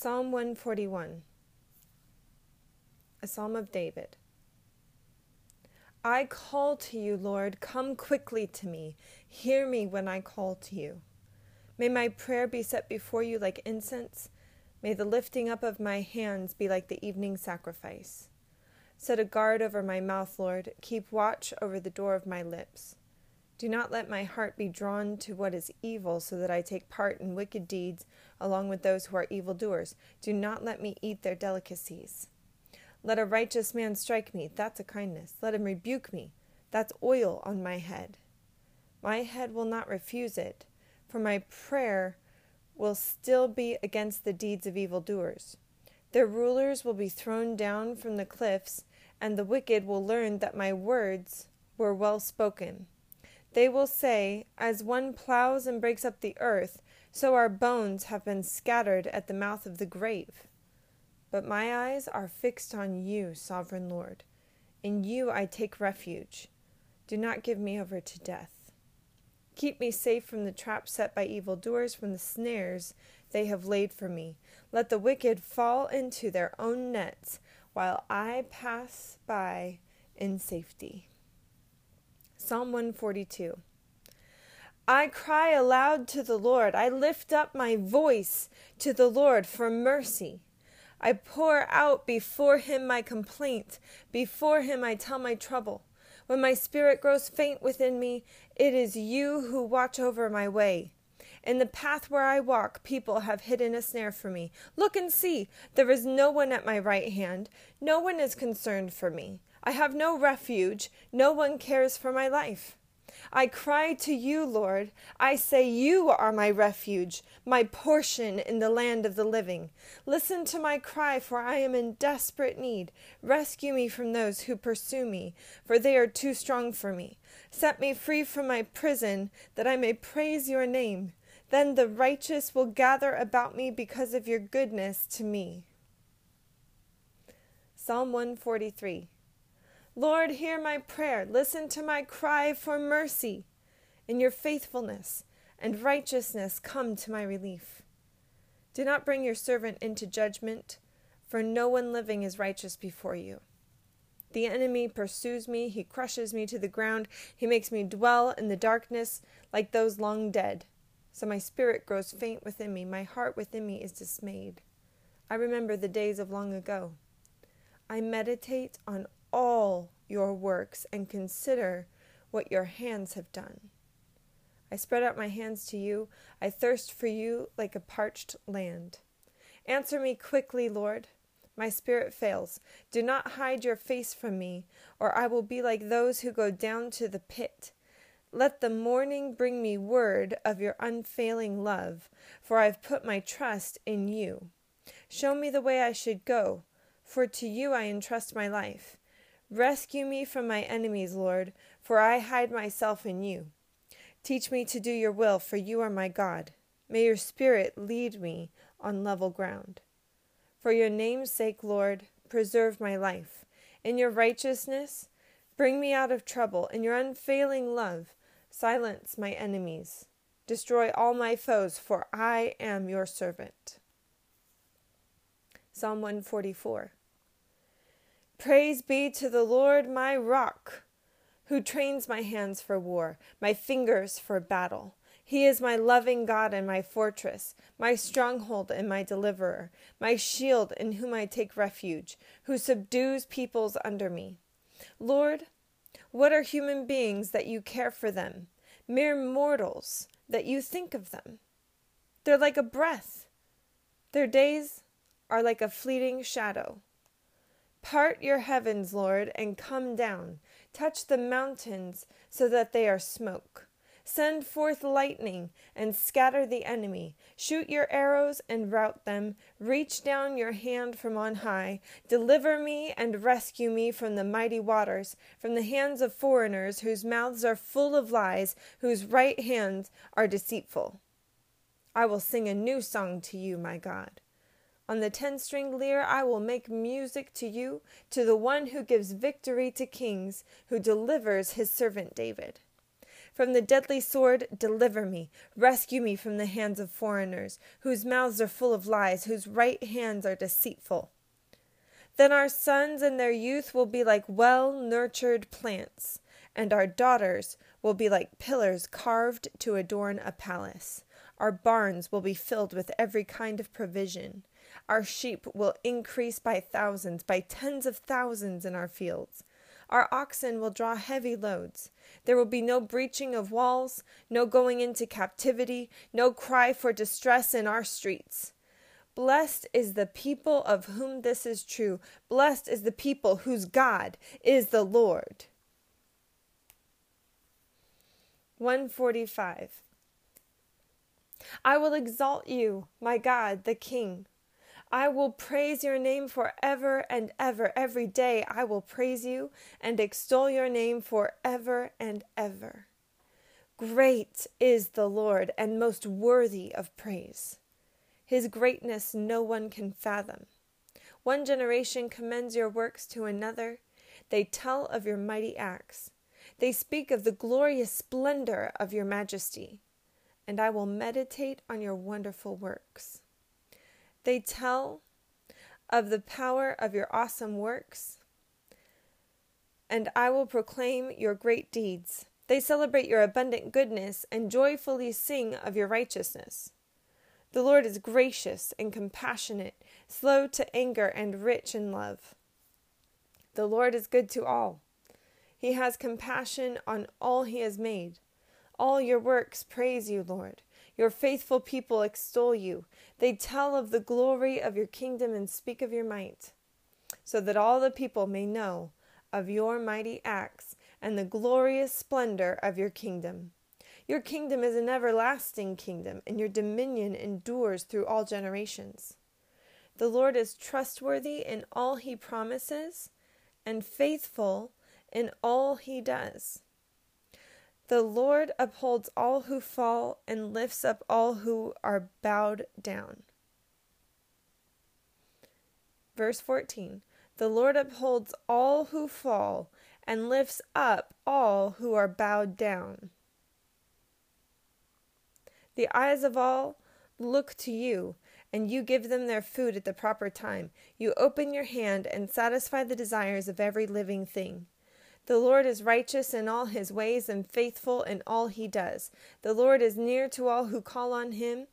Psalm 141 A Psalm of David. I call to you, Lord, come quickly to me. Hear me when I call to you. May my prayer be set before you like incense. May the lifting up of my hands be like the evening sacrifice. Set a guard over my mouth, Lord. Keep watch over the door of my lips. Do not let my heart be drawn to what is evil, so that I take part in wicked deeds along with those who are evildoers. Do not let me eat their delicacies. Let a righteous man strike me. That's a kindness. Let him rebuke me. That's oil on my head. My head will not refuse it, for my prayer will still be against the deeds of evildoers. Their rulers will be thrown down from the cliffs, and the wicked will learn that my words were well spoken. They will say, As one ploughs and breaks up the earth, so our bones have been scattered at the mouth of the grave. But my eyes are fixed on you, sovereign Lord. In you I take refuge. Do not give me over to death. Keep me safe from the traps set by evildoers, from the snares they have laid for me. Let the wicked fall into their own nets, while I pass by in safety. Psalm 142. I cry aloud to the Lord. I lift up my voice to the Lord for mercy. I pour out before him my complaint. Before him I tell my trouble. When my spirit grows faint within me, it is you who watch over my way. In the path where I walk, people have hidden a snare for me. Look and see, there is no one at my right hand. No one is concerned for me. I have no refuge. No one cares for my life. I cry to you, Lord. I say, You are my refuge, my portion in the land of the living. Listen to my cry, for I am in desperate need. Rescue me from those who pursue me, for they are too strong for me. Set me free from my prison, that I may praise your name. Then the righteous will gather about me because of your goodness to me. Psalm 143 Lord, hear my prayer. Listen to my cry for mercy. In your faithfulness and righteousness, come to my relief. Do not bring your servant into judgment, for no one living is righteous before you. The enemy pursues me, he crushes me to the ground, he makes me dwell in the darkness like those long dead. So my spirit grows faint within me, my heart within me is dismayed. I remember the days of long ago. I meditate on all your works and consider what your hands have done. I spread out my hands to you. I thirst for you like a parched land. Answer me quickly, Lord. My spirit fails. Do not hide your face from me, or I will be like those who go down to the pit. Let the morning bring me word of your unfailing love, for I have put my trust in you. Show me the way I should go, for to you I entrust my life. Rescue me from my enemies, Lord, for I hide myself in you. Teach me to do your will, for you are my God. May your Spirit lead me on level ground. For your name's sake, Lord, preserve my life. In your righteousness, bring me out of trouble. In your unfailing love, silence my enemies. Destroy all my foes, for I am your servant. Psalm 144. Praise be to the Lord my rock, who trains my hands for war, my fingers for battle. He is my loving God and my fortress, my stronghold and my deliverer, my shield in whom I take refuge, who subdues peoples under me. Lord, what are human beings that you care for them, mere mortals that you think of them? They're like a breath, their days are like a fleeting shadow. Part your heavens, Lord, and come down. Touch the mountains so that they are smoke. Send forth lightning and scatter the enemy. Shoot your arrows and rout them. Reach down your hand from on high. Deliver me and rescue me from the mighty waters, from the hands of foreigners whose mouths are full of lies, whose right hands are deceitful. I will sing a new song to you, my God. On the ten string lyre I will make music to you, to the one who gives victory to kings, who delivers his servant David. From the deadly sword, deliver me. Rescue me from the hands of foreigners, whose mouths are full of lies, whose right hands are deceitful. Then our sons in their youth will be like well nurtured plants, and our daughters will be like pillars carved to adorn a palace. Our barns will be filled with every kind of provision. Our sheep will increase by thousands, by tens of thousands in our fields. Our oxen will draw heavy loads. There will be no breaching of walls, no going into captivity, no cry for distress in our streets. Blessed is the people of whom this is true. Blessed is the people whose God is the Lord. 145. I will exalt you, my God, the King. I will praise your name forever and ever. Every day I will praise you and extol your name forever and ever. Great is the Lord and most worthy of praise. His greatness no one can fathom. One generation commends your works to another. They tell of your mighty acts. They speak of the glorious splendor of your majesty. And I will meditate on your wonderful works. They tell of the power of your awesome works, and I will proclaim your great deeds. They celebrate your abundant goodness and joyfully sing of your righteousness. The Lord is gracious and compassionate, slow to anger, and rich in love. The Lord is good to all. He has compassion on all he has made. All your works praise you, Lord. Your faithful people extol you. They tell of the glory of your kingdom and speak of your might, so that all the people may know of your mighty acts and the glorious splendor of your kingdom. Your kingdom is an everlasting kingdom, and your dominion endures through all generations. The Lord is trustworthy in all he promises and faithful in all he does. The Lord upholds all who fall and lifts up all who are bowed down. Verse 14 The Lord upholds all who fall and lifts up all who are bowed down. The eyes of all look to you, and you give them their food at the proper time. You open your hand and satisfy the desires of every living thing. The Lord is righteous in all his ways and faithful in all he does. The Lord is near to all who call on him,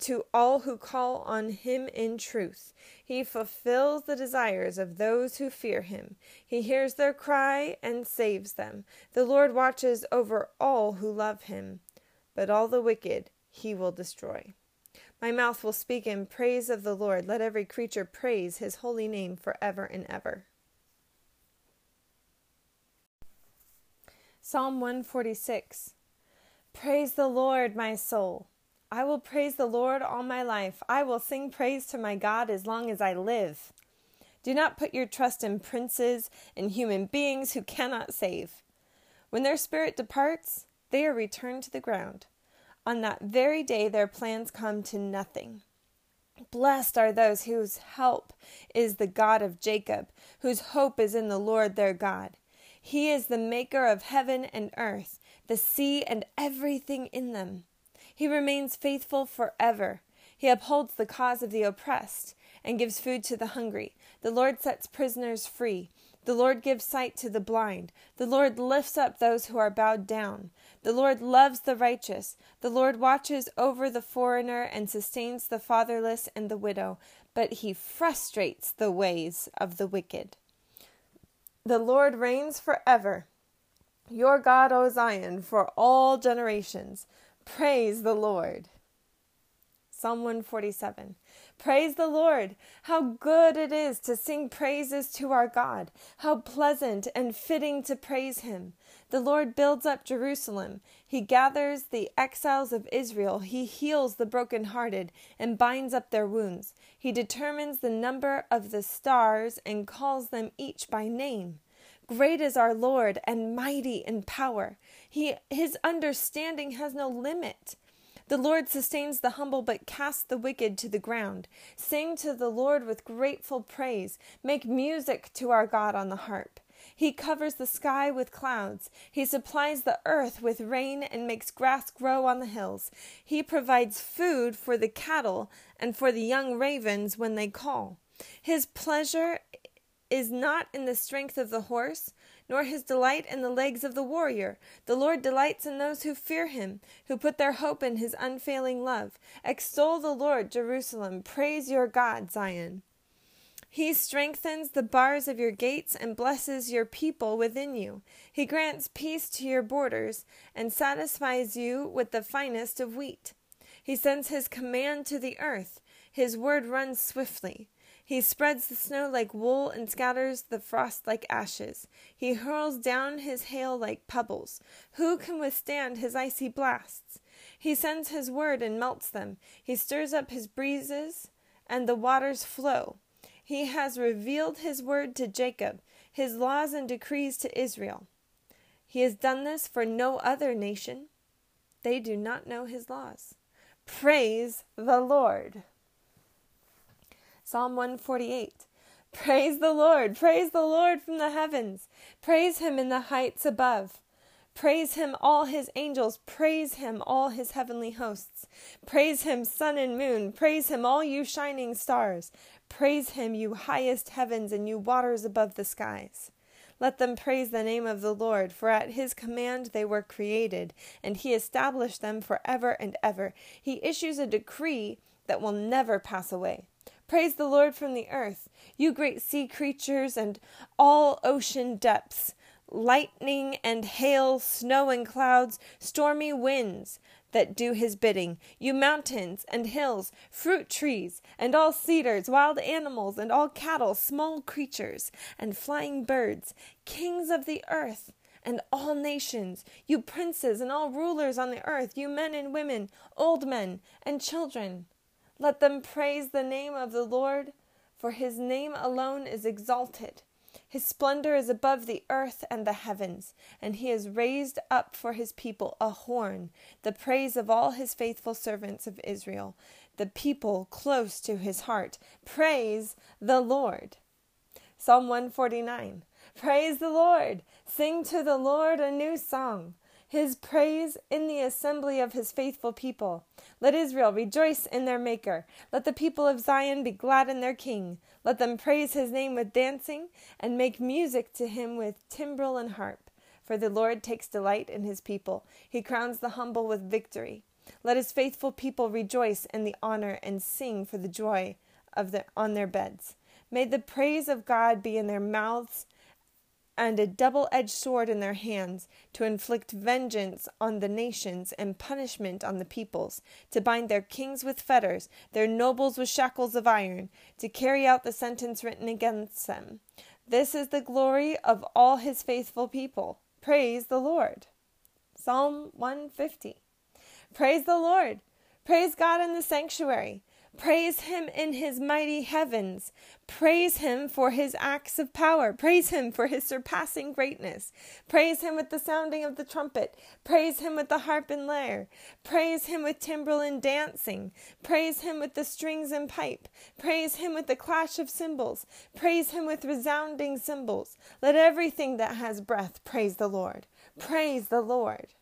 to all who call on him in truth. He fulfills the desires of those who fear him. He hears their cry and saves them. The Lord watches over all who love him, but all the wicked he will destroy. My mouth will speak in praise of the Lord. Let every creature praise his holy name forever and ever. Psalm 146 Praise the Lord, my soul. I will praise the Lord all my life. I will sing praise to my God as long as I live. Do not put your trust in princes and human beings who cannot save. When their spirit departs, they are returned to the ground. On that very day, their plans come to nothing. Blessed are those whose help is the God of Jacob, whose hope is in the Lord their God. He is the maker of heaven and earth, the sea and everything in them. He remains faithful forever. He upholds the cause of the oppressed and gives food to the hungry. The Lord sets prisoners free. The Lord gives sight to the blind. The Lord lifts up those who are bowed down. The Lord loves the righteous. The Lord watches over the foreigner and sustains the fatherless and the widow, but he frustrates the ways of the wicked. The Lord reigns forever. Your God, O Zion, for all generations. Praise the Lord. Psalm 147. Praise the Lord! How good it is to sing praises to our God! How pleasant and fitting to praise Him! The Lord builds up Jerusalem. He gathers the exiles of Israel. He heals the brokenhearted and binds up their wounds. He determines the number of the stars and calls them each by name. Great is our Lord and mighty in power. He, his understanding has no limit. The Lord sustains the humble, but casts the wicked to the ground. Sing to the Lord with grateful praise. Make music to our God on the harp. He covers the sky with clouds. He supplies the earth with rain and makes grass grow on the hills. He provides food for the cattle and for the young ravens when they call. His pleasure is not in the strength of the horse, nor his delight in the legs of the warrior. The Lord delights in those who fear him, who put their hope in his unfailing love. Extol the Lord, Jerusalem. Praise your God, Zion. He strengthens the bars of your gates and blesses your people within you. He grants peace to your borders and satisfies you with the finest of wheat. He sends his command to the earth. His word runs swiftly. He spreads the snow like wool and scatters the frost like ashes. He hurls down his hail like pebbles. Who can withstand his icy blasts? He sends his word and melts them. He stirs up his breezes, and the waters flow. He has revealed his word to Jacob, his laws and decrees to Israel. He has done this for no other nation. They do not know his laws. Praise the Lord. Psalm 148. Praise the Lord, praise the Lord from the heavens, praise him in the heights above. Praise him, all his angels. Praise him, all his heavenly hosts. Praise him, sun and moon. Praise him, all you shining stars. Praise him, you highest heavens and you waters above the skies. Let them praise the name of the Lord, for at his command they were created, and he established them for ever and ever. He issues a decree that will never pass away. Praise the Lord from the earth, you great sea creatures and all ocean depths, lightning and hail, snow and clouds, stormy winds that do his bidding, you mountains and hills, fruit trees, and all cedars, wild animals, and all cattle, small creatures, and flying birds, kings of the earth, and all nations, you princes and all rulers on the earth, you men and women, old men and children. Let them praise the name of the Lord, for his name alone is exalted. His splendor is above the earth and the heavens, and he has raised up for his people a horn, the praise of all his faithful servants of Israel, the people close to his heart. Praise the Lord. Psalm 149. Praise the Lord. Sing to the Lord a new song his praise in the assembly of his faithful people. Let Israel rejoice in their Maker. Let the people of Zion be glad in their King. Let them praise his name with dancing, and make music to him with timbrel and harp. For the Lord takes delight in his people. He crowns the humble with victory. Let his faithful people rejoice in the honor and sing for the joy of the, on their beds. May the praise of God be in their mouths and a double edged sword in their hands, to inflict vengeance on the nations and punishment on the peoples, to bind their kings with fetters, their nobles with shackles of iron, to carry out the sentence written against them. This is the glory of all his faithful people. Praise the Lord. Psalm 150. Praise the Lord. Praise God in the sanctuary. Praise him in his mighty heavens. Praise him for his acts of power. Praise him for his surpassing greatness. Praise him with the sounding of the trumpet. Praise him with the harp and lyre. Praise him with timbrel and dancing. Praise him with the strings and pipe. Praise him with the clash of cymbals. Praise him with resounding cymbals. Let everything that has breath praise the Lord. Praise the Lord.